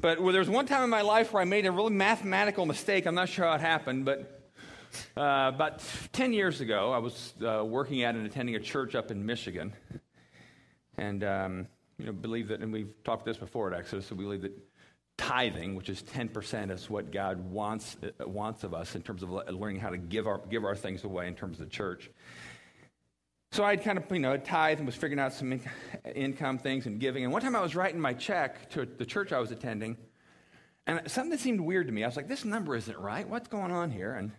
But well, there was one time in my life where I made a really mathematical mistake. I'm not sure how it happened, but uh, about 10 years ago, I was uh, working at and attending a church up in Michigan. And, um, you know, believe that, and we've talked this before at Exodus, so we believe that tithing, which is 10%, is what God wants, uh, wants of us in terms of learning how to give our, give our things away in terms of the church. So I'd kind of, you know, tithe and was figuring out some in- income things and giving. And one time I was writing my check to the church I was attending, and something seemed weird to me. I was like, this number isn't right. What's going on here? And,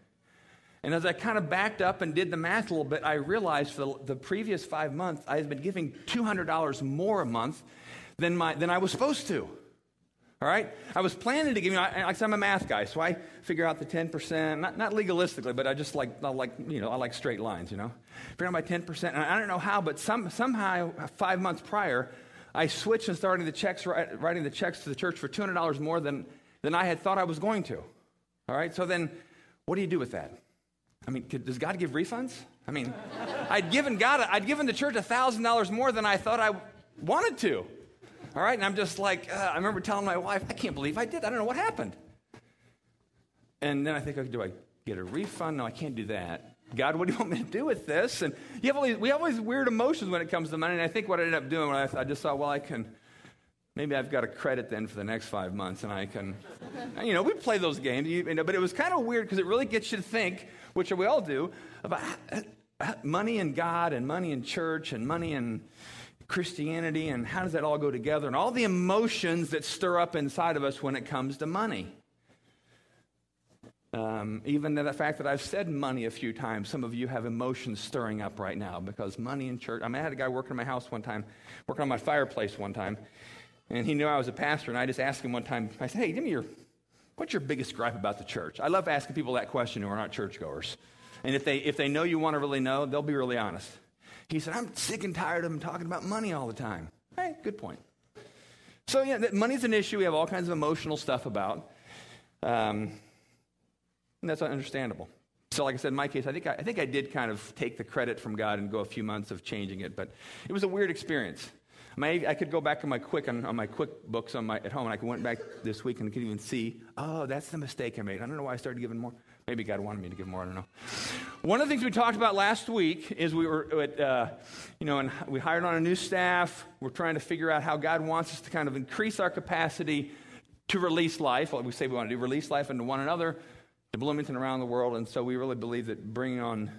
and as I kind of backed up and did the math a little bit, I realized for the, the previous five months, I had been giving $200 more a month than, my, than I was supposed to. All right? I was planning to give you, I, I'm a math guy, so I figure out the 10%, not, not legalistically, but I just like, I like, you know, I like straight lines, you know? Figure out my 10%, and I don't know how, but some, somehow, five months prior, I switched and started the checks, writing the checks to the church for $200 more than, than I had thought I was going to. All right? So then, what do you do with that? I mean, does God give refunds? I mean, I'd given God, I'd given the church $1,000 more than I thought I wanted to. All right, and I'm just like, uh, I remember telling my wife, I can't believe I did. I don't know what happened. And then I think, okay, do I get a refund? No, I can't do that. God, what do you want me to do with this? And you have all these, we have all these weird emotions when it comes to money. And I think what I ended up doing, I, I just thought, well, I can, maybe I've got a credit then for the next five months, and I can, you know, we play those games. You know, but it was kind of weird because it really gets you to think, which we all do, about money and God and money and church and money and Christianity and how does that all go together and all the emotions that stir up inside of us when it comes to money. Um, even the fact that I've said money a few times, some of you have emotions stirring up right now because money in church. I mean, I had a guy working in my house one time, working on my fireplace one time, and he knew I was a pastor, and I just asked him one time, I said, Hey, give me your, what's your biggest gripe about the church? I love asking people that question who are not churchgoers. And if they, if they know you want to really know, they'll be really honest. He said, I'm sick and tired of him talking about money all the time. Hey, good point. So, yeah, money's an issue we have all kinds of emotional stuff about. Um, and that's understandable. So, like I said, in my case, I think I, I, think I did kind of take the credit from God and go a few months of changing it, but it was a weird experience. I, I could go back on my quick on, on my QuickBooks on my, at home, and I went back this week and could even see, oh, that's the mistake I made. I don't know why I started giving more. Maybe God wanted me to give more. I don't know. One of the things we talked about last week is we were, at, uh, you know, and we hired on a new staff. We're trying to figure out how God wants us to kind of increase our capacity to release life. What we say we want to do, release life into one another, to Bloomington around the world. And so we really believe that bringing on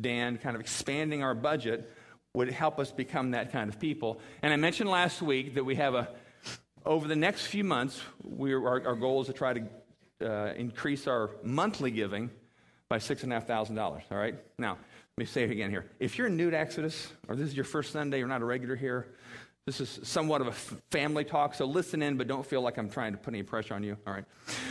Dan, kind of expanding our budget, would help us become that kind of people. And I mentioned last week that we have a, over the next few months, we our, our goal is to try to uh, increase our monthly giving by $6,500. All right? Now, let me say it again here. If you're new to Exodus, or this is your first Sunday, you're not a regular here, this is somewhat of a family talk, so listen in, but don't feel like I'm trying to put any pressure on you. All right.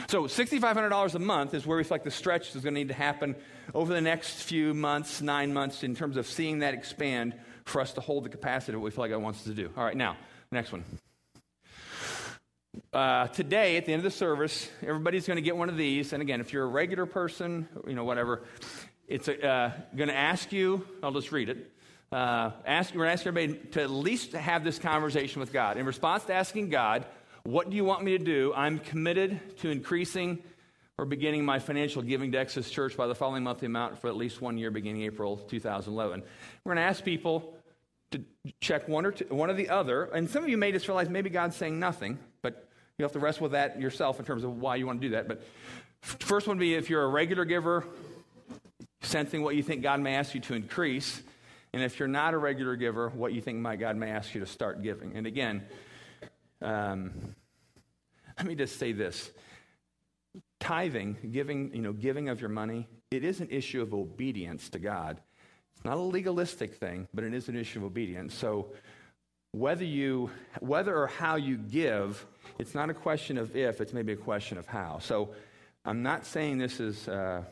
So, $6,500 a month is where we feel like the stretch is going to need to happen over the next few months, nine months, in terms of seeing that expand for us to hold the capacity that we feel like God wants us to do. All right, now, next one. Uh, today, at the end of the service, everybody's going to get one of these. And again, if you're a regular person, you know, whatever, it's uh, going to ask you, I'll just read it. Uh, ask, we're going to ask everybody to at least have this conversation with God. In response to asking God, what do you want me to do? I'm committed to increasing or beginning my financial giving to Exodus Church by the following monthly amount for at least one year beginning April 2011. We're going to ask people to check one or two, one or the other. And some of you may just realize maybe God's saying nothing, you have to wrestle with that yourself in terms of why you want to do that. But first one would be if you're a regular giver, sensing what you think God may ask you to increase. And if you're not a regular giver, what you think my God may ask you to start giving. And again, um, let me just say this tithing giving you know giving of your money it is an issue of obedience to god it's not a legalistic thing but it is an issue of obedience so whether you whether or how you give it's not a question of if it's maybe a question of how. So i'm not saying this is uh,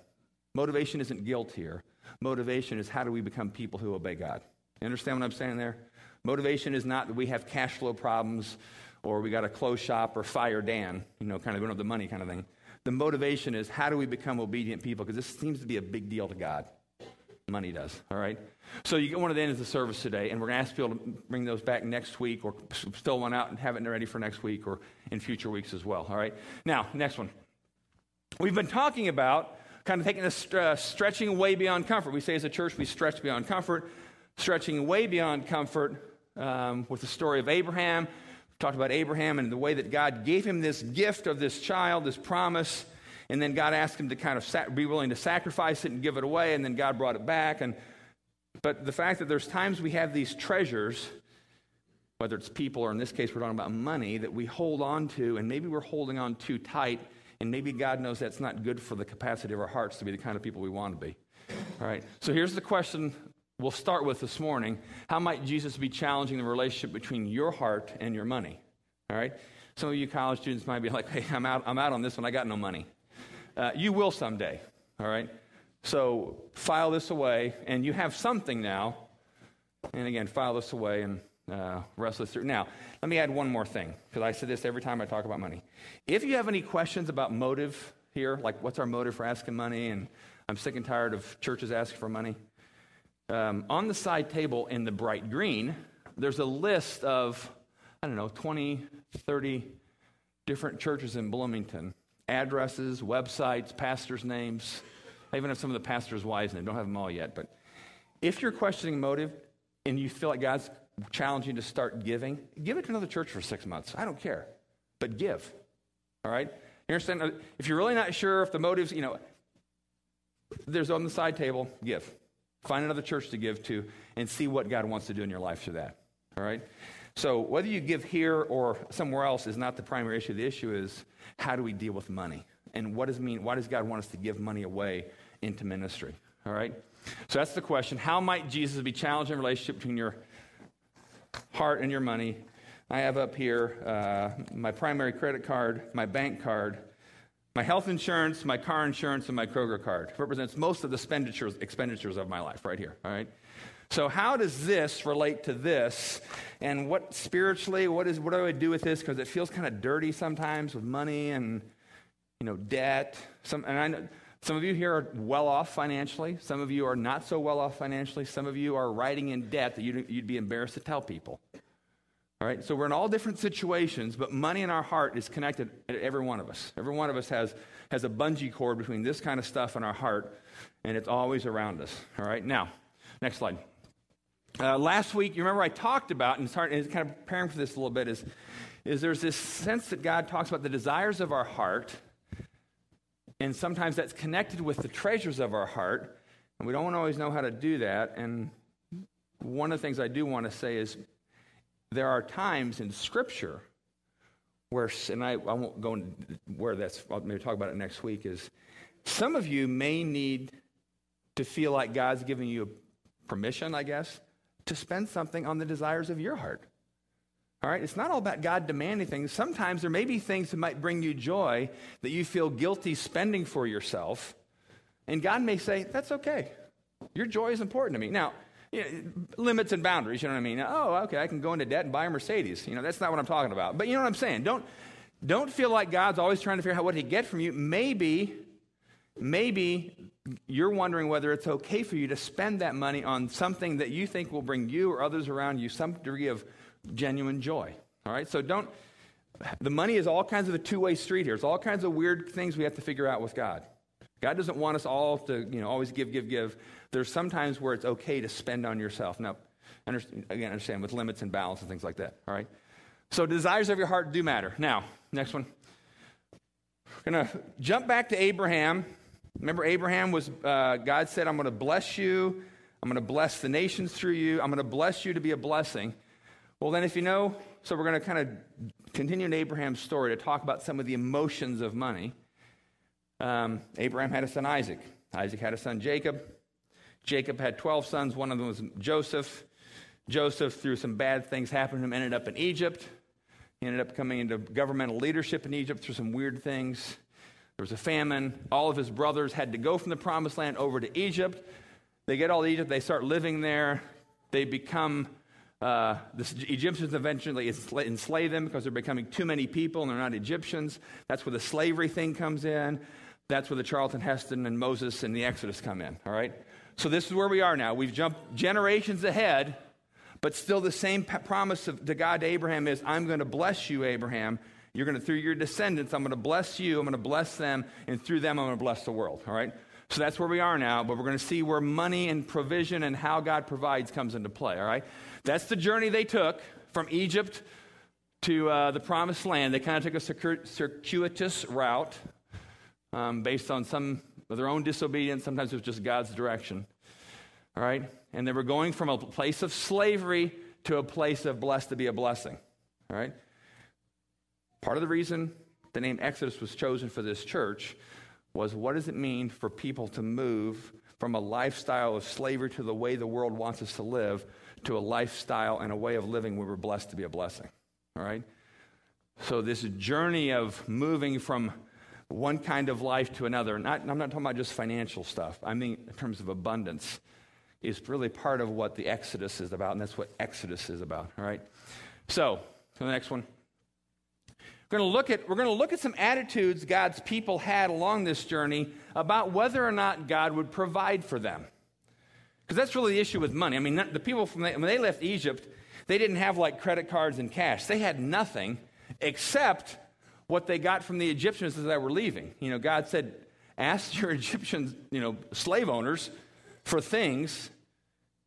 motivation isn't guilt here. Motivation is how do we become people who obey god. You understand what i'm saying there? Motivation is not that we have cash flow problems or we got to close shop or fire dan you know kind of going over the money kind of thing. The motivation is how do we become obedient people? Because this seems to be a big deal to god money does, all right? So you get one of the end of the service today, and we're going to ask people to bring those back next week or fill one out and have it ready for next week or in future weeks as well, all right? Now, next one. We've been talking about kind of taking this uh, stretching way beyond comfort. We say as a church, we stretch beyond comfort, stretching way beyond comfort um, with the story of Abraham. We talked about Abraham and the way that God gave him this gift of this child, this promise, and then God asked him to kind of be willing to sacrifice it and give it away, and then God brought it back. And but the fact that there's times we have these treasures, whether it's people or in this case we're talking about money, that we hold on to, and maybe we're holding on too tight and maybe God knows that's not good for the capacity of our hearts to be the kind of people we want to be. All right, so here's the question we'll start with this morning How might Jesus be challenging the relationship between your heart and your money? All right, some of you college students might be like, hey, I'm out, I'm out on this one, I got no money. Uh, you will someday, all right? So file this away, and you have something now. And again, file this away and uh, wrestle through. Now, let me add one more thing, because I say this every time I talk about money. If you have any questions about motive here, like what's our motive for asking money, and I'm sick and tired of churches asking for money, um, on the side table in the bright green, there's a list of, I don't know, 20, 30 different churches in Bloomington addresses, websites, pastors' names. I even have some of the pastors' wives' names. Don't have them all yet. But if you're questioning motive and you feel like God's challenging you to start giving, give it to another church for six months. I don't care. But give. All right? You understand? If you're really not sure if the motives, you know, there's on the side table, give. Find another church to give to and see what God wants to do in your life through that. All right? So whether you give here or somewhere else is not the primary issue. The issue is how do we deal with money? And what does mean why does God want us to give money away into ministry? All right? So that's the question. How might Jesus be challenging relationship between your heart and your money. I have up here uh, my primary credit card, my bank card, my health insurance, my car insurance, and my Kroger card. It represents most of the expenditures, expenditures of my life right here, all right? So, how does this relate to this? And what spiritually, what, is, what do I do with this? Because it feels kind of dirty sometimes with money and, you know, debt. Some, and I know, some of you here are well off financially. Some of you are not so well off financially. Some of you are riding in debt that you'd, you'd be embarrassed to tell people. All right, so we're in all different situations, but money in our heart is connected to every one of us. Every one of us has, has a bungee cord between this kind of stuff and our heart, and it's always around us. All right, now, next slide. Uh, last week, you remember I talked about, and, and kind of preparing for this a little bit, is, is there's this sense that God talks about the desires of our heart and sometimes that's connected with the treasures of our heart. And we don't always know how to do that. And one of the things I do want to say is there are times in Scripture where, and I, I won't go into where that's, I'll maybe talk about it next week, is some of you may need to feel like God's giving you permission, I guess, to spend something on the desires of your heart. All right, it's not all about God demanding things. Sometimes there may be things that might bring you joy that you feel guilty spending for yourself. And God may say, That's okay. Your joy is important to me. Now, you know, limits and boundaries, you know what I mean? Oh, okay, I can go into debt and buy a Mercedes. You know, that's not what I'm talking about. But you know what I'm saying? Don't, don't feel like God's always trying to figure out what he get from you. Maybe, maybe you're wondering whether it's okay for you to spend that money on something that you think will bring you or others around you some degree of genuine joy. All right? So don't, the money is all kinds of a two way street here. It's all kinds of weird things we have to figure out with God. God doesn't want us all to, you know, always give, give, give. There's sometimes where it's okay to spend on yourself. Now, understand, again, understand with limits and balance and things like that. All right? So desires of your heart do matter. Now, next one. We're going to jump back to Abraham. Remember, Abraham was, uh, God said, I'm going to bless you. I'm going to bless the nations through you. I'm going to bless you to be a blessing. Well, then, if you know, so we're going to kind of continue in Abraham's story to talk about some of the emotions of money. Um, Abraham had a son, Isaac. Isaac had a son, Jacob. Jacob had 12 sons. One of them was Joseph. Joseph, through some bad things happened to him, ended up in Egypt. He ended up coming into governmental leadership in Egypt through some weird things. There was a famine. All of his brothers had to go from the promised land over to Egypt. They get all to Egypt. They start living there. They become uh, the Egyptians eventually enslave them because they're becoming too many people and they're not Egyptians. That's where the slavery thing comes in. That's where the Charlton Heston and Moses and the Exodus come in, all right? So this is where we are now. We've jumped generations ahead, but still the same promise of, to God to Abraham is, I'm going to bless you, Abraham. You're going to, through your descendants, I'm going to bless you, I'm going to bless them, and through them, I'm going to bless the world. All right? So that's where we are now, but we're going to see where money and provision and how God provides comes into play. All right? That's the journey they took from Egypt to uh, the promised land. They kind of took a circuitous route um, based on some of their own disobedience. Sometimes it was just God's direction. All right? And they were going from a place of slavery to a place of blessed to be a blessing. All right? Part of the reason the name Exodus was chosen for this church was what does it mean for people to move from a lifestyle of slavery to the way the world wants us to live to a lifestyle and a way of living where we're blessed to be a blessing? All right? So, this journey of moving from one kind of life to another, not, I'm not talking about just financial stuff, I mean in terms of abundance, is really part of what the Exodus is about, and that's what Exodus is about. All right? So, so the next one. We're going to look at, we're going to look at some attitudes God's people had along this journey about whether or not God would provide for them. Because that's really the issue with money. I mean, the people from the, when they left Egypt, they didn't have like credit cards and cash. They had nothing except what they got from the Egyptians as they were leaving. You know, God said, ask your Egyptian, you know, slave owners for things,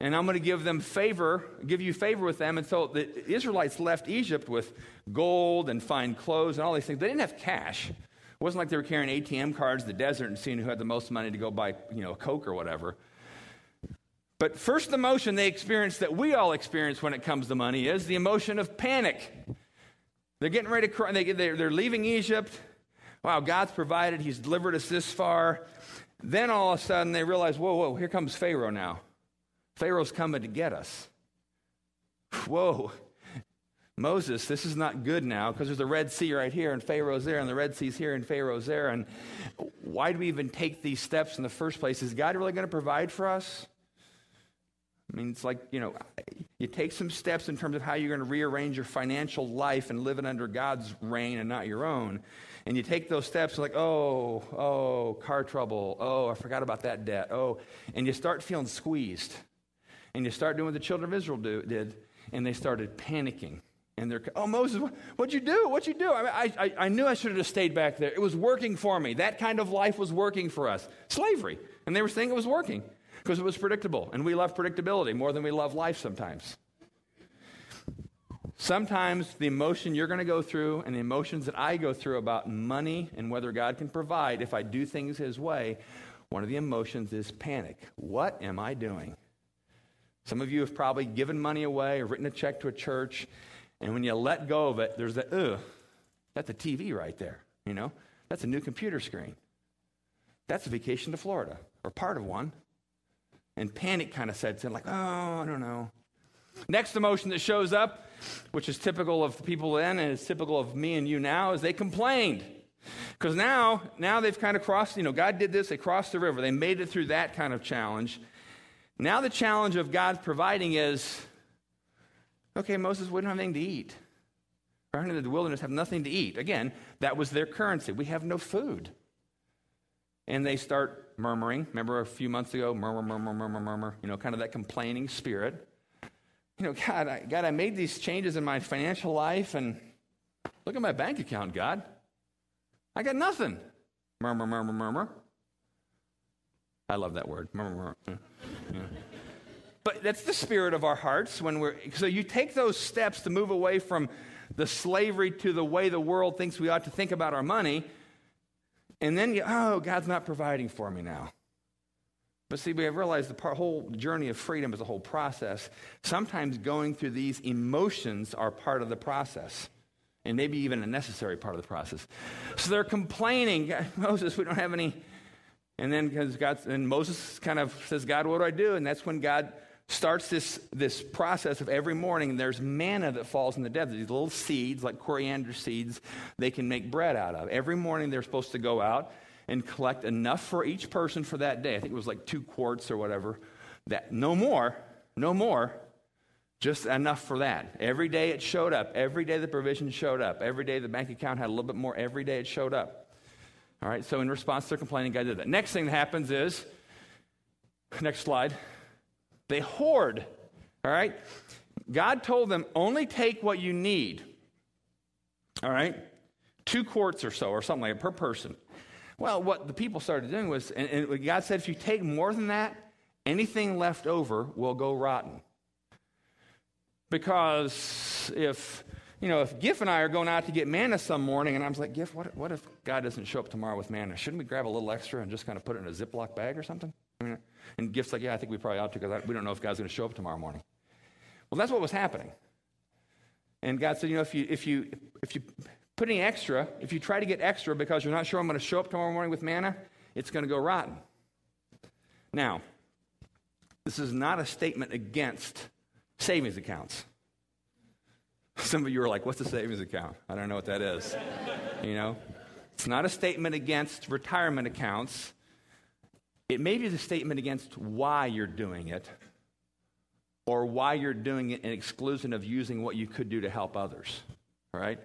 and I'm going to give them favor, give you favor with them. And so the Israelites left Egypt with gold and fine clothes and all these things. They didn't have cash. It wasn't like they were carrying ATM cards in the desert and seeing who had the most money to go buy, you know, a Coke or whatever. But first emotion they experience that we all experience when it comes to money is the emotion of panic. They're getting ready to cry. They, they're leaving Egypt. Wow, God's provided. He's delivered us this far. Then all of a sudden they realize, whoa, whoa, here comes Pharaoh now. Pharaoh's coming to get us. Whoa. Moses, this is not good now because there's a Red Sea right here and Pharaoh's there and the Red Sea's here and Pharaoh's there. And why do we even take these steps in the first place? Is God really going to provide for us? I mean, it's like, you know, you take some steps in terms of how you're going to rearrange your financial life and live it under God's reign and not your own. And you take those steps like, oh, oh, car trouble. Oh, I forgot about that debt. Oh, and you start feeling squeezed. And you start doing what the children of Israel do, did, and they started panicking. And they're, oh, Moses, what'd you do? What'd you do? I, I, I knew I should have just stayed back there. It was working for me. That kind of life was working for us. Slavery. And they were saying it was working because it was predictable. And we love predictability more than we love life sometimes. Sometimes the emotion you're going to go through and the emotions that I go through about money and whether God can provide if I do things His way, one of the emotions is panic. What am I doing? Some of you have probably given money away or written a check to a church, and when you let go of it, there's that, ugh, that's a TV right there, you know? That's a new computer screen. That's a vacation to Florida, or part of one and panic kind of sets in, like, oh, I don't know. Next emotion that shows up, which is typical of the people then and is typical of me and you now, is they complained. Because now, now they've kind of crossed, you know, God did this, they crossed the river, they made it through that kind of challenge. Now the challenge of God providing is, okay, Moses, don't have anything to eat. We're in the wilderness, have nothing to eat. Again, that was their currency. We have no food and they start murmuring. Remember a few months ago, murmur, murmur, murmur, murmur, you know, kind of that complaining spirit. You know, God, I, God, I made these changes in my financial life, and look at my bank account, God. I got nothing. Murmur, murmur, murmur. I love that word. Murmur, murmur. But that's the spirit of our hearts when we're. So you take those steps to move away from the slavery to the way the world thinks we ought to think about our money and then, you, oh, God's not providing for me now. But see, we have realized the whole journey of freedom is a whole process. Sometimes going through these emotions are part of the process, and maybe even a necessary part of the process. So they're complaining, Moses, we don't have any. And then because God, and Moses kind of says, God, what do I do? And that's when God starts this, this process of every morning there's manna that falls in the desert these little seeds like coriander seeds they can make bread out of. Every morning they're supposed to go out and collect enough for each person for that day. I think it was like two quarts or whatever. That no more no more just enough for that. Every day it showed up. Every day the provision showed up. Every day the bank account had a little bit more. Every day it showed up all right so in response to their complaining god did that next thing that happens is Next slide. They hoard. All right? God told them only take what you need. All right? Two quarts or so, or something like per person. Well, what the people started doing was, and, and God said, if you take more than that, anything left over will go rotten. Because if, you know, if Giff and I are going out to get manna some morning, and I'm like, Giff, what, what if God doesn't show up tomorrow with manna? Shouldn't we grab a little extra and just kind of put it in a Ziploc bag or something? I mean, and Giff's like, yeah, I think we probably ought to because we don't know if God's going to show up tomorrow morning. Well, that's what was happening. And God said, you know, if you, if you, if you put any extra, if you try to get extra because you're not sure I'm going to show up tomorrow morning with manna, it's going to go rotten. Now, this is not a statement against savings accounts. Some of you are like, what's a savings account? I don't know what that is. you know? It's not a statement against retirement accounts. It may be a statement against why you're doing it or why you're doing it in exclusion of using what you could do to help others. All right?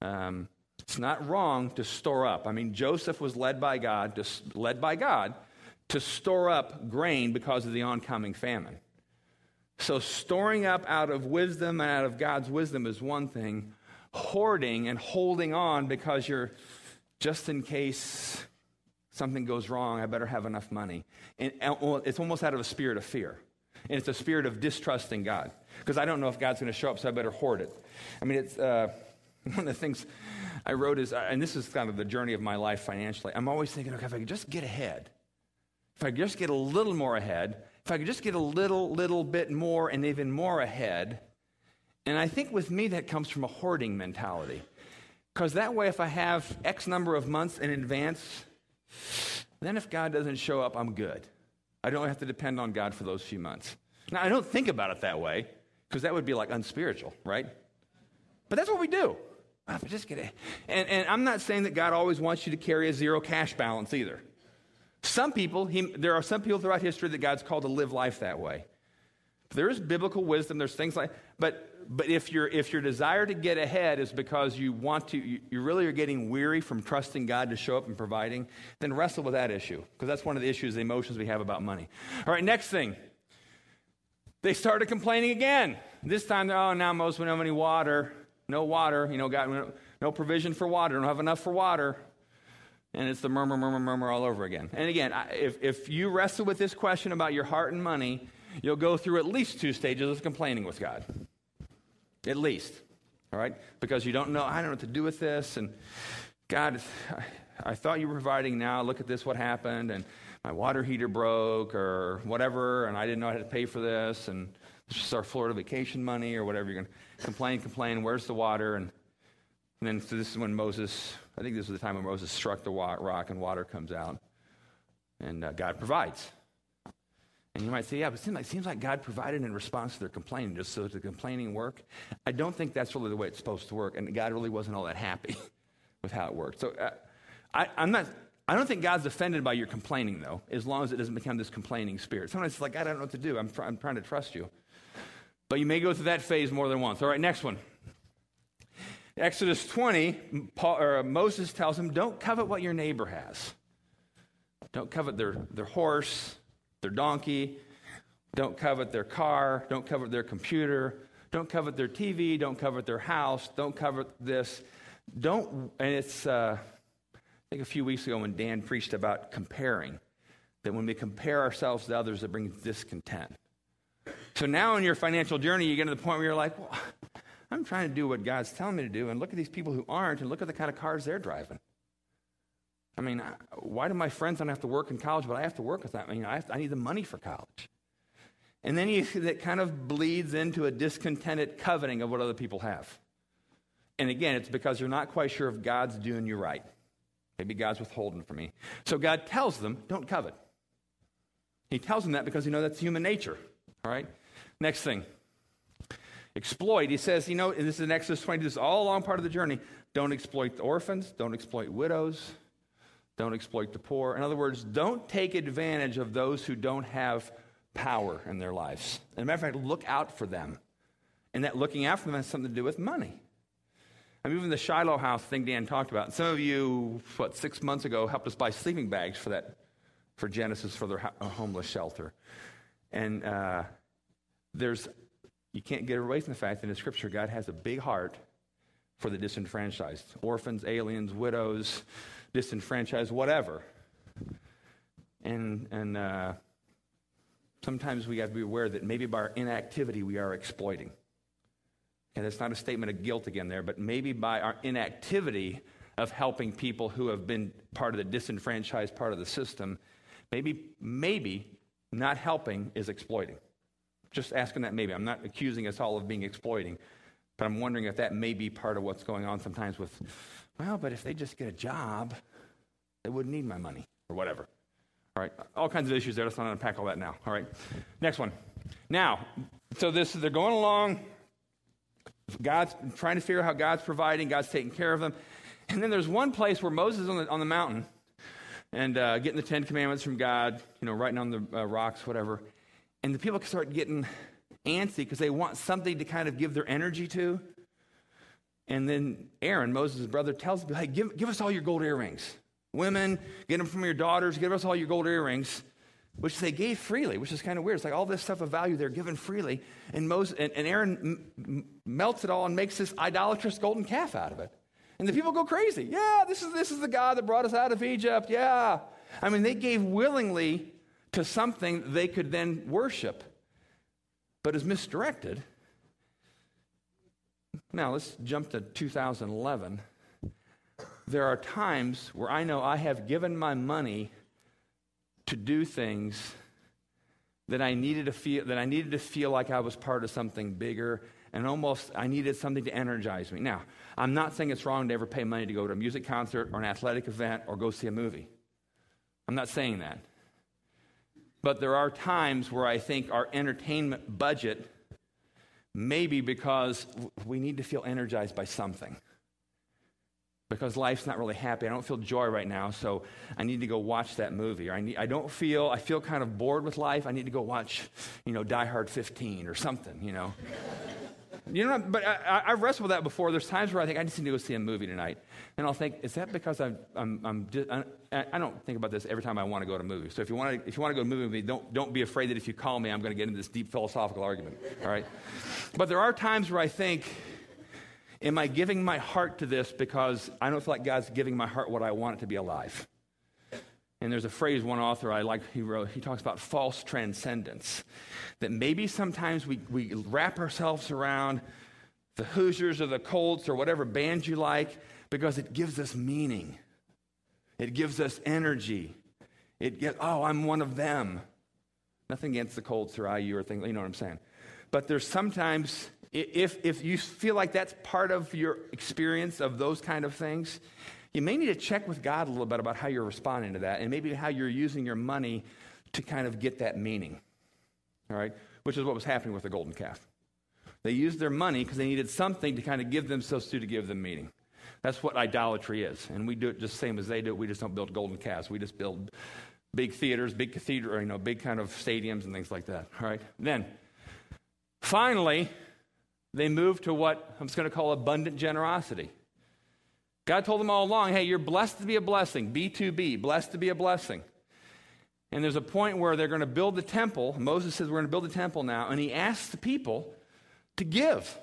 Um, it's not wrong to store up. I mean, Joseph was led by God, to, led by God to store up grain because of the oncoming famine. So, storing up out of wisdom and out of God's wisdom is one thing. Hoarding and holding on because you're just in case something goes wrong, I better have enough money. And it's almost out of a spirit of fear. And it's a spirit of distrusting God. Because I don't know if God's going to show up, so I better hoard it. I mean, it's uh, one of the things I wrote is, and this is kind of the journey of my life financially. I'm always thinking, okay, if I could just get ahead, if I could just get a little more ahead, if I could just get a little, little bit more and even more ahead. And I think with me, that comes from a hoarding mentality. Because that way, if I have X number of months in advance, then if God doesn't show up, I'm good. I don't have to depend on God for those few months. Now, I don't think about it that way because that would be like unspiritual, right? But that's what we do. Oh, just it. And, and I'm not saying that God always wants you to carry a zero cash balance either. Some people, he, there are some people throughout history that God's called to live life that way. There is biblical wisdom. There's things like, but but if your if your desire to get ahead is because you want to, you, you really are getting weary from trusting God to show up and providing, then wrestle with that issue because that's one of the issues, the emotions we have about money. All right, next thing. They started complaining again. This time, oh, now most we don't have any water. No water. You know, God, no provision for water. Don't have enough for water and it's the murmur, murmur, murmur all over again. And again, if, if you wrestle with this question about your heart and money, you'll go through at least two stages of complaining with God. At least. All right? Because you don't know, I don't know what to do with this. And God, I, thought you were providing now. Look at this, what happened. And my water heater broke or whatever. And I didn't know how to pay for this. And this is our Florida vacation money or whatever. You're going to complain, complain. Where's the water? And, and then so this is when Moses, I think this was the time when Moses struck the rock and water comes out. And uh, God provides. And you might say, yeah, but it seems, like, it seems like God provided in response to their complaining, just so the complaining work. I don't think that's really the way it's supposed to work, and God really wasn't all that happy with how it worked. So uh, I, I'm not. I don't think God's offended by your complaining, though, as long as it doesn't become this complaining spirit. Sometimes it's like, I don't know what to do. I'm, I'm trying to trust you. But you may go through that phase more than once. All right, next one. Exodus 20, Paul, or Moses tells him, Don't covet what your neighbor has. Don't covet their, their horse, their donkey. Don't covet their car. Don't covet their computer. Don't covet their TV. Don't covet their house. Don't covet this. Don't, and it's, uh, I think a few weeks ago when Dan preached about comparing, that when we compare ourselves to others, it brings discontent. So now in your financial journey, you get to the point where you're like, well, I'm trying to do what God's telling me to do, and look at these people who aren't, and look at the kind of cars they're driving. I mean, why do my friends not have to work in college, but I have to work with them? I mean, I, to, I need the money for college. And then you, that kind of bleeds into a discontented coveting of what other people have. And again, it's because you're not quite sure if God's doing you right. Maybe God's withholding from me. So God tells them, don't covet. He tells them that because you know that's human nature. All right? Next thing. Exploit. He says, you know, this is in Exodus 20, this is all along part of the journey. Don't exploit the orphans, don't exploit widows, don't exploit the poor. In other words, don't take advantage of those who don't have power in their lives. As a matter of fact, look out for them. And that looking out for them has something to do with money. I mean, even the Shiloh house thing Dan talked about. Some of you, what, six months ago, helped us buy sleeping bags for that for Genesis for their homeless shelter. And uh, there's, you can't get away from the fact that in Scripture, God has a big heart for the disenfranchised orphans, aliens, widows, disenfranchised, whatever. And, and uh, sometimes we have to be aware that maybe by our inactivity, we are exploiting. And it's not a statement of guilt again there, but maybe by our inactivity of helping people who have been part of the disenfranchised part of the system, maybe, maybe not helping is exploiting. Just asking that maybe. I'm not accusing us all of being exploiting, but I'm wondering if that may be part of what's going on sometimes with, well, but if they just get a job, they wouldn't need my money or whatever. All right, all kinds of issues there. Let's not unpack all that now. All right, next one. Now, so this they're going along. God's trying to figure out how God's providing. God's taking care of them. And then there's one place where Moses is on the, on the mountain and uh, getting the Ten Commandments from God, you know, writing on the uh, rocks, whatever. And the people start getting antsy because they want something to kind of give their energy to. And then Aaron, Moses' brother, tells them, hey, give, give us all your gold earrings. Women, get them from your daughters, give us all your gold earrings, which they gave freely, which is kind of weird. It's like all this stuff of value they're given freely. And, Moses, and, and Aaron m- melts it all and makes this idolatrous golden calf out of it. And the people go crazy. Yeah, this is, this is the God that brought us out of Egypt. Yeah. I mean, they gave willingly to something they could then worship, but is misdirected. Now, let's jump to 2011. There are times where I know I have given my money to do things that I needed to feel that I needed to feel like I was part of something bigger and almost I needed something to energize me. Now, I'm not saying it's wrong to ever pay money to go to a music concert or an athletic event or go see a movie. I'm not saying that. But there are times where I think our entertainment budget, maybe because we need to feel energized by something. Because life's not really happy. I don't feel joy right now, so I need to go watch that movie. Or I, need, I don't feel, I feel kind of bored with life. I need to go watch, you know, Die Hard 15 or something, you know. You know, but I, have wrestled with that before. There's times where I think I just need to go see a movie tonight, and I'll think, is that because I'm, I'm, I'm just, I, I don't think about this every time I want to go to a movie. So if you want to, if you want to go to a movie with me, don't, don't be afraid that if you call me, I'm going to get into this deep philosophical argument. All right, but there are times where I think, am I giving my heart to this because I don't feel like God's giving my heart what I want it to be alive? And there's a phrase one author I like, he wrote, he talks about false transcendence. That maybe sometimes we, we wrap ourselves around the Hoosiers or the Colts or whatever band you like because it gives us meaning. It gives us energy. It gets, oh, I'm one of them. Nothing against the Colts or IU or things, you know what I'm saying. But there's sometimes, if, if you feel like that's part of your experience of those kind of things, you may need to check with God a little bit about how you're responding to that and maybe how you're using your money to kind of get that meaning. All right? Which is what was happening with the golden calf. They used their money because they needed something to kind of give themselves to to give them meaning. That's what idolatry is. And we do it just the same as they do. We just don't build golden calves. We just build big theaters, big cathedral, you know, big kind of stadiums and things like that. All right? Then, finally, they move to what I'm just going to call abundant generosity. God told them all along, hey, you're blessed to be a blessing, B2B, blessed to be a blessing. And there's a point where they're going to build the temple. Moses says, We're going to build the temple now. And he asks the people to give.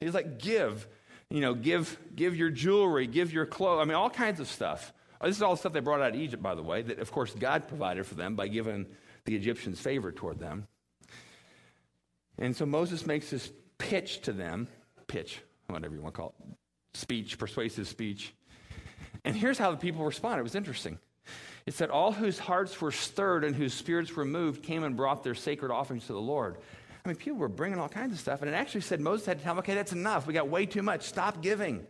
He's like, Give. You know, give, give your jewelry, give your clothes. I mean, all kinds of stuff. This is all the stuff they brought out of Egypt, by the way, that of course God provided for them by giving the Egyptians favor toward them. And so Moses makes this pitch to them, pitch, whatever you want to call it, speech, persuasive speech. And here's how the people responded. It was interesting. It said, All whose hearts were stirred and whose spirits were moved came and brought their sacred offerings to the Lord. I mean, people were bringing all kinds of stuff. And it actually said Moses had to tell them, okay, that's enough. We got way too much. Stop giving.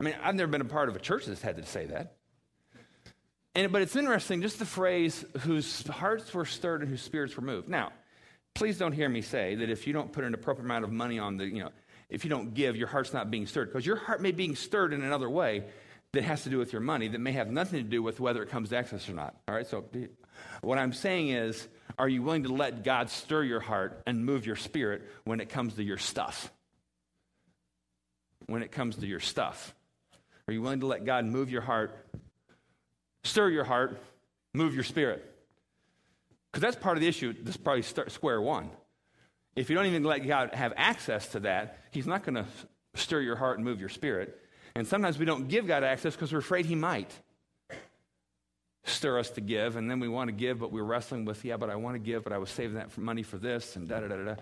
I mean, I've never been a part of a church that's had to say that. And, but it's interesting, just the phrase, whose hearts were stirred and whose spirits were moved. Now, please don't hear me say that if you don't put an appropriate amount of money on the, you know, if you don't give, your heart's not being stirred. Because your heart may be being stirred in another way that has to do with your money that may have nothing to do with whether it comes to excess or not. All right, so what I'm saying is, are you willing to let God stir your heart and move your spirit when it comes to your stuff? When it comes to your stuff. Are you willing to let God move your heart, stir your heart, Move your spirit. Because that's part of the issue. This is probably square one. If you don't even let God have access to that, He's not going to stir your heart and move your spirit. And sometimes we don't give God access because we're afraid He might stir us to give. And then we want to give, but we're wrestling with, yeah, but I want to give, but I was saving that for money for this, and da da da da.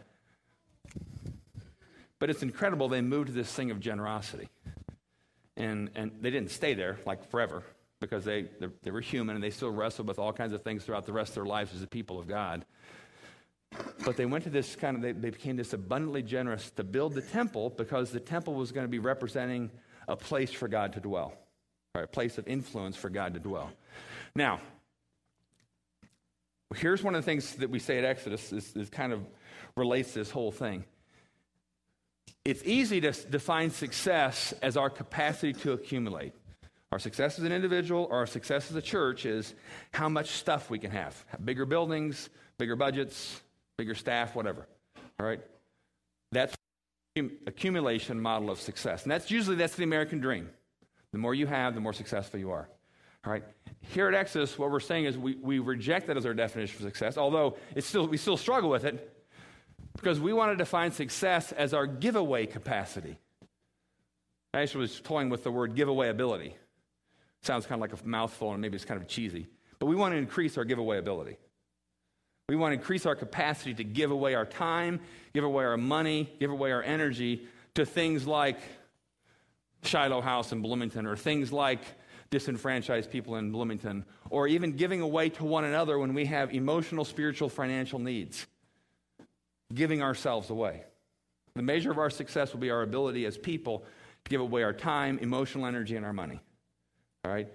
But it's incredible they moved to this thing of generosity. And, and they didn't stay there like forever because they, they were human and they still wrestled with all kinds of things throughout the rest of their lives as a people of God. But they went to this kind of, they, they became this abundantly generous to build the temple because the temple was going to be representing a place for God to dwell, right? a place of influence for God to dwell. Now, here's one of the things that we say at Exodus is, is kind of relates this whole thing. It's easy to define success as our capacity to accumulate. Our success as an individual or our success as a church is how much stuff we can have. Bigger buildings, bigger budgets, bigger staff, whatever. All right? That's accumulation model of success. And that's usually that's the American dream. The more you have, the more successful you are. All right? Here at Exodus, what we're saying is we, we reject that as our definition for success, although it's still, we still struggle with it because we want to define success as our giveaway capacity. I actually was toying with the word giveaway ability. Sounds kind of like a mouthful and maybe it's kind of cheesy, but we want to increase our giveaway ability. We want to increase our capacity to give away our time, give away our money, give away our energy to things like Shiloh House in Bloomington or things like disenfranchised people in Bloomington or even giving away to one another when we have emotional, spiritual, financial needs. Giving ourselves away. The measure of our success will be our ability as people to give away our time, emotional energy, and our money. All right?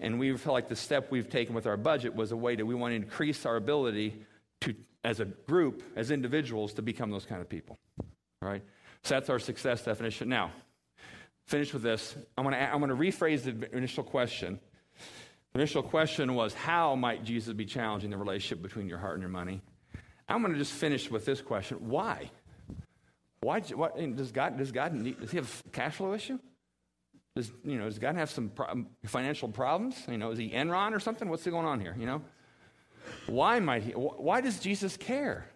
And we felt like the step we've taken with our budget was a way that we want to increase our ability to, as a group, as individuals, to become those kind of people. All right? So that's our success definition. Now, finish with this. I'm going to, I'm going to rephrase the initial question. The initial question was, how might Jesus be challenging the relationship between your heart and your money? I'm going to just finish with this question. Why? Why does God, does God need, does he have a cash flow issue? Does, you know, does God have some pro- financial problems? You know, is he Enron or something? What's going on here? You know, why might he? Why does Jesus care?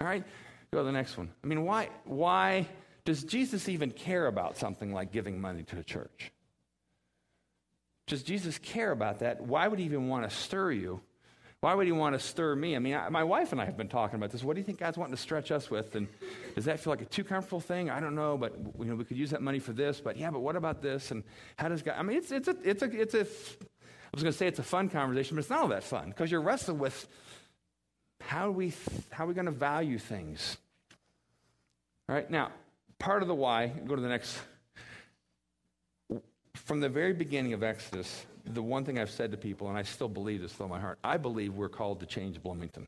All right, go to the next one. I mean, why? Why does Jesus even care about something like giving money to the church? Does Jesus care about that? Why would he even want to stir you why would he want to stir me? I mean, I, my wife and I have been talking about this. What do you think God's wanting to stretch us with? And does that feel like a too comfortable thing? I don't know, but you know, we could use that money for this. But yeah, but what about this? And how does God? I mean, it's it's a it's a it's a. I was going to say it's a fun conversation, but it's not all that fun because you're wrestling with how we how are we going to value things. All right, now part of the why. Go to the next. From the very beginning of Exodus, the one thing I've said to people, and I still believe this with my heart, I believe we're called to change Bloomington.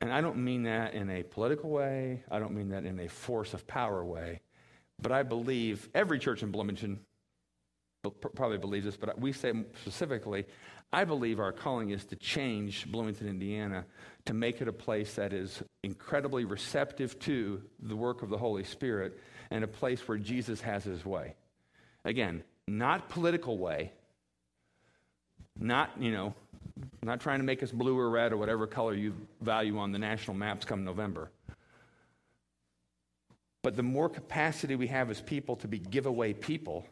And I don't mean that in a political way, I don't mean that in a force of power way, but I believe every church in Bloomington probably believes this, but we say specifically, I believe our calling is to change Bloomington, Indiana, to make it a place that is incredibly receptive to the work of the Holy Spirit and a place where Jesus has his way. Again, not political way, not, you know, not trying to make us blue or red or whatever color you value on the national maps come November. But the more capacity we have as people to be giveaway people,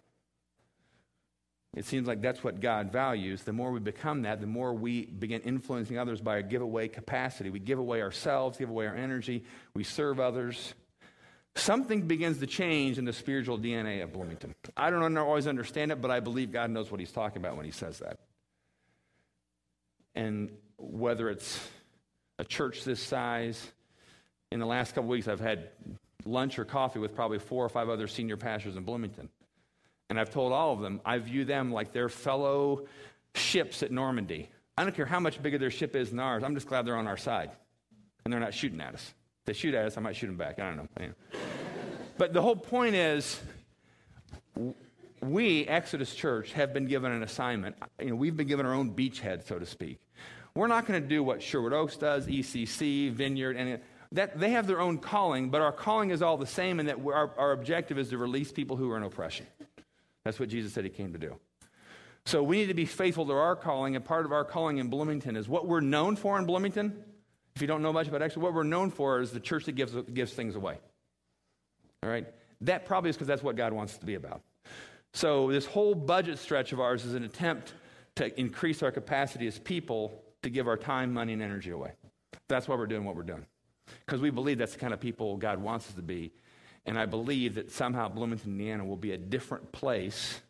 it seems like that's what God values. The more we become that, the more we begin influencing others by our giveaway capacity. We give away ourselves, give away our energy, we serve others. Something begins to change in the spiritual DNA of Bloomington. I don't always understand it, but I believe God knows what He's talking about when He says that. And whether it's a church this size, in the last couple weeks, I've had lunch or coffee with probably four or five other senior pastors in Bloomington. And I've told all of them, I view them like their fellow ships at Normandy. I don't care how much bigger their ship is than ours. I'm just glad they're on our side and they're not shooting at us. If they shoot at us, I might shoot them back. I don't know. but the whole point is we, Exodus Church, have been given an assignment. You know, we've been given our own beachhead, so to speak. We're not going to do what Sherwood Oaks does, ECC, Vineyard, and that they have their own calling, but our calling is all the same, and that our, our objective is to release people who are in oppression. That's what Jesus said he came to do. So we need to be faithful to our calling, and part of our calling in Bloomington is what we're known for in Bloomington. If you don't know much about Exodus, what we're known for is the church that gives, gives things away. All right? That probably is because that's what God wants it to be about. So this whole budget stretch of ours is an attempt to increase our capacity as people to give our time, money, and energy away. That's why we're doing what we're doing. Because we believe that's the kind of people God wants us to be. And I believe that somehow Bloomington, Indiana will be a different place,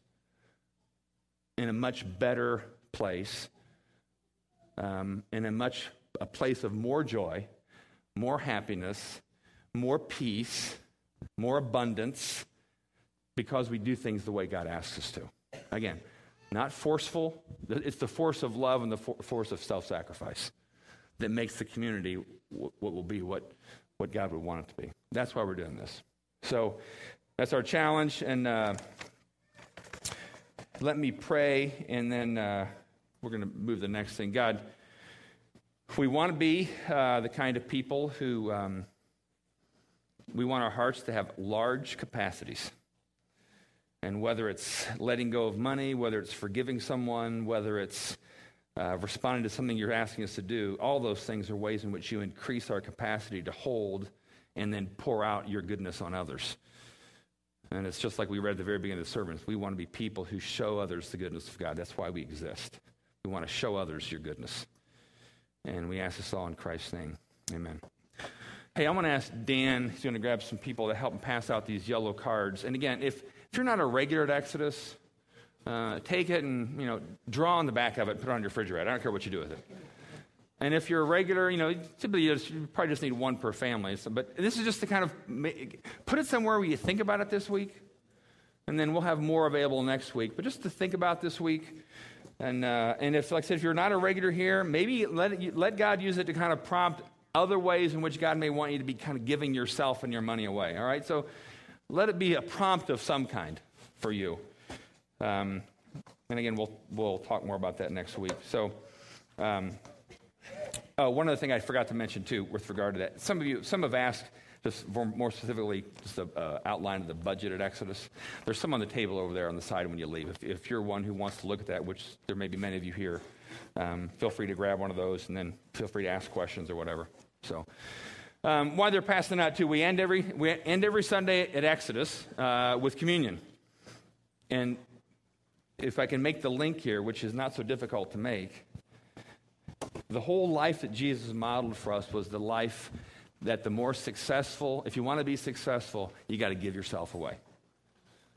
in a much better place, um, in a much a place of more joy, more happiness, more peace, more abundance, because we do things the way God asks us to. Again, not forceful. It's the force of love and the for- force of self sacrifice that makes the community w- what will be what, what God would want it to be. That's why we're doing this. So that's our challenge. And uh, let me pray, and then uh, we're going to move the next thing. God, we want to be uh, the kind of people who um, we want our hearts to have large capacities. And whether it's letting go of money, whether it's forgiving someone, whether it's uh, responding to something you're asking us to do, all those things are ways in which you increase our capacity to hold and then pour out your goodness on others. And it's just like we read at the very beginning of the sermon. We want to be people who show others the goodness of God. That's why we exist. We want to show others your goodness. And we ask this all in Christ's name. Amen. Hey, I want to ask Dan, he's going to grab some people to help him pass out these yellow cards. And again, if, if you're not a regular at Exodus, uh, take it and, you know, draw on the back of it, put it on your refrigerator. I don't care what you do with it. And if you're a regular, you know, typically you, just, you probably just need one per family. So, but this is just to kind of make, put it somewhere where you think about it this week. And then we'll have more available next week. But just to think about this week. And, uh, and if, like I said, if you're not a regular here, maybe let, it, let God use it to kind of prompt other ways in which God may want you to be kind of giving yourself and your money away. All right? So let it be a prompt of some kind for you. Um, and again, we'll, we'll talk more about that next week. So, um, uh, one other thing I forgot to mention too, with regard to that, some of you, some have asked, just more specifically, just an uh, outline of the budget at Exodus. There's some on the table over there on the side when you leave. If, if you're one who wants to look at that, which there may be many of you here, um, feel free to grab one of those and then feel free to ask questions or whatever. So, um, while they're passing out too, we end every we end every Sunday at Exodus uh, with communion, and if I can make the link here, which is not so difficult to make, the whole life that Jesus modeled for us was the life that the more successful, if you want to be successful, you got to give yourself away.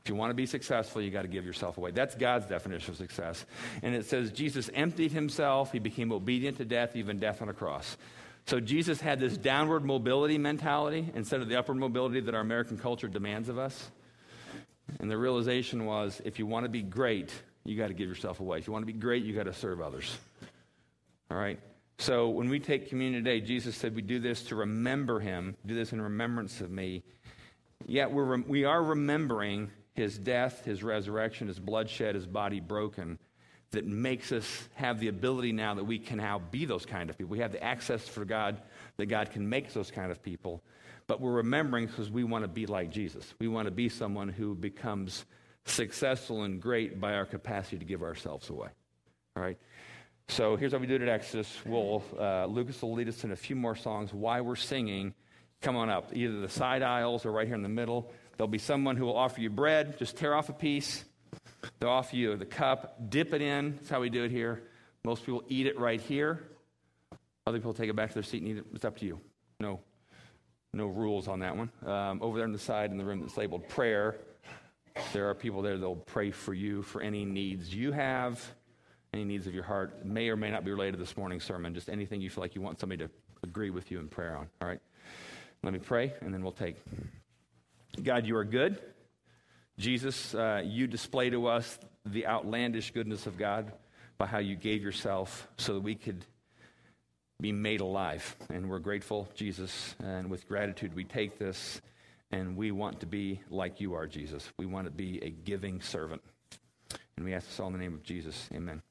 If you want to be successful, you got to give yourself away. That's God's definition of success. And it says Jesus emptied himself, he became obedient to death, even death on a cross. So Jesus had this downward mobility mentality instead of the upward mobility that our American culture demands of us. And the realization was if you want to be great, you got to give yourself away. If you want to be great, you got to serve others. All right? So when we take communion today, Jesus said we do this to remember him, do this in remembrance of me. Yet we're, we are remembering his death, his resurrection, his bloodshed, his body broken, that makes us have the ability now that we can now be those kind of people. We have the access for God that God can make those kind of people. But we're remembering because we want to be like Jesus. We want to be someone who becomes successful and great by our capacity to give ourselves away. All right? So here's how we do at Exodus. We'll, uh, Lucas will lead us in a few more songs. Why we're singing, come on up. Either the side aisles or right here in the middle. There'll be someone who will offer you bread. Just tear off a piece. They'll offer you the cup. Dip it in. That's how we do it here. Most people eat it right here. Other people take it back to their seat and eat it. It's up to you. No, no rules on that one. Um, over there on the side in the room that's labeled prayer, there are people there that'll pray for you for any needs you have any needs of your heart may or may not be related to this morning's sermon, just anything you feel like you want somebody to agree with you in prayer on. All right? Let me pray, and then we'll take. God, you are good. Jesus, uh, you display to us the outlandish goodness of God by how you gave yourself so that we could be made alive. And we're grateful, Jesus. And with gratitude, we take this and we want to be like you are, Jesus. We want to be a giving servant. And we ask this all in the name of Jesus. Amen.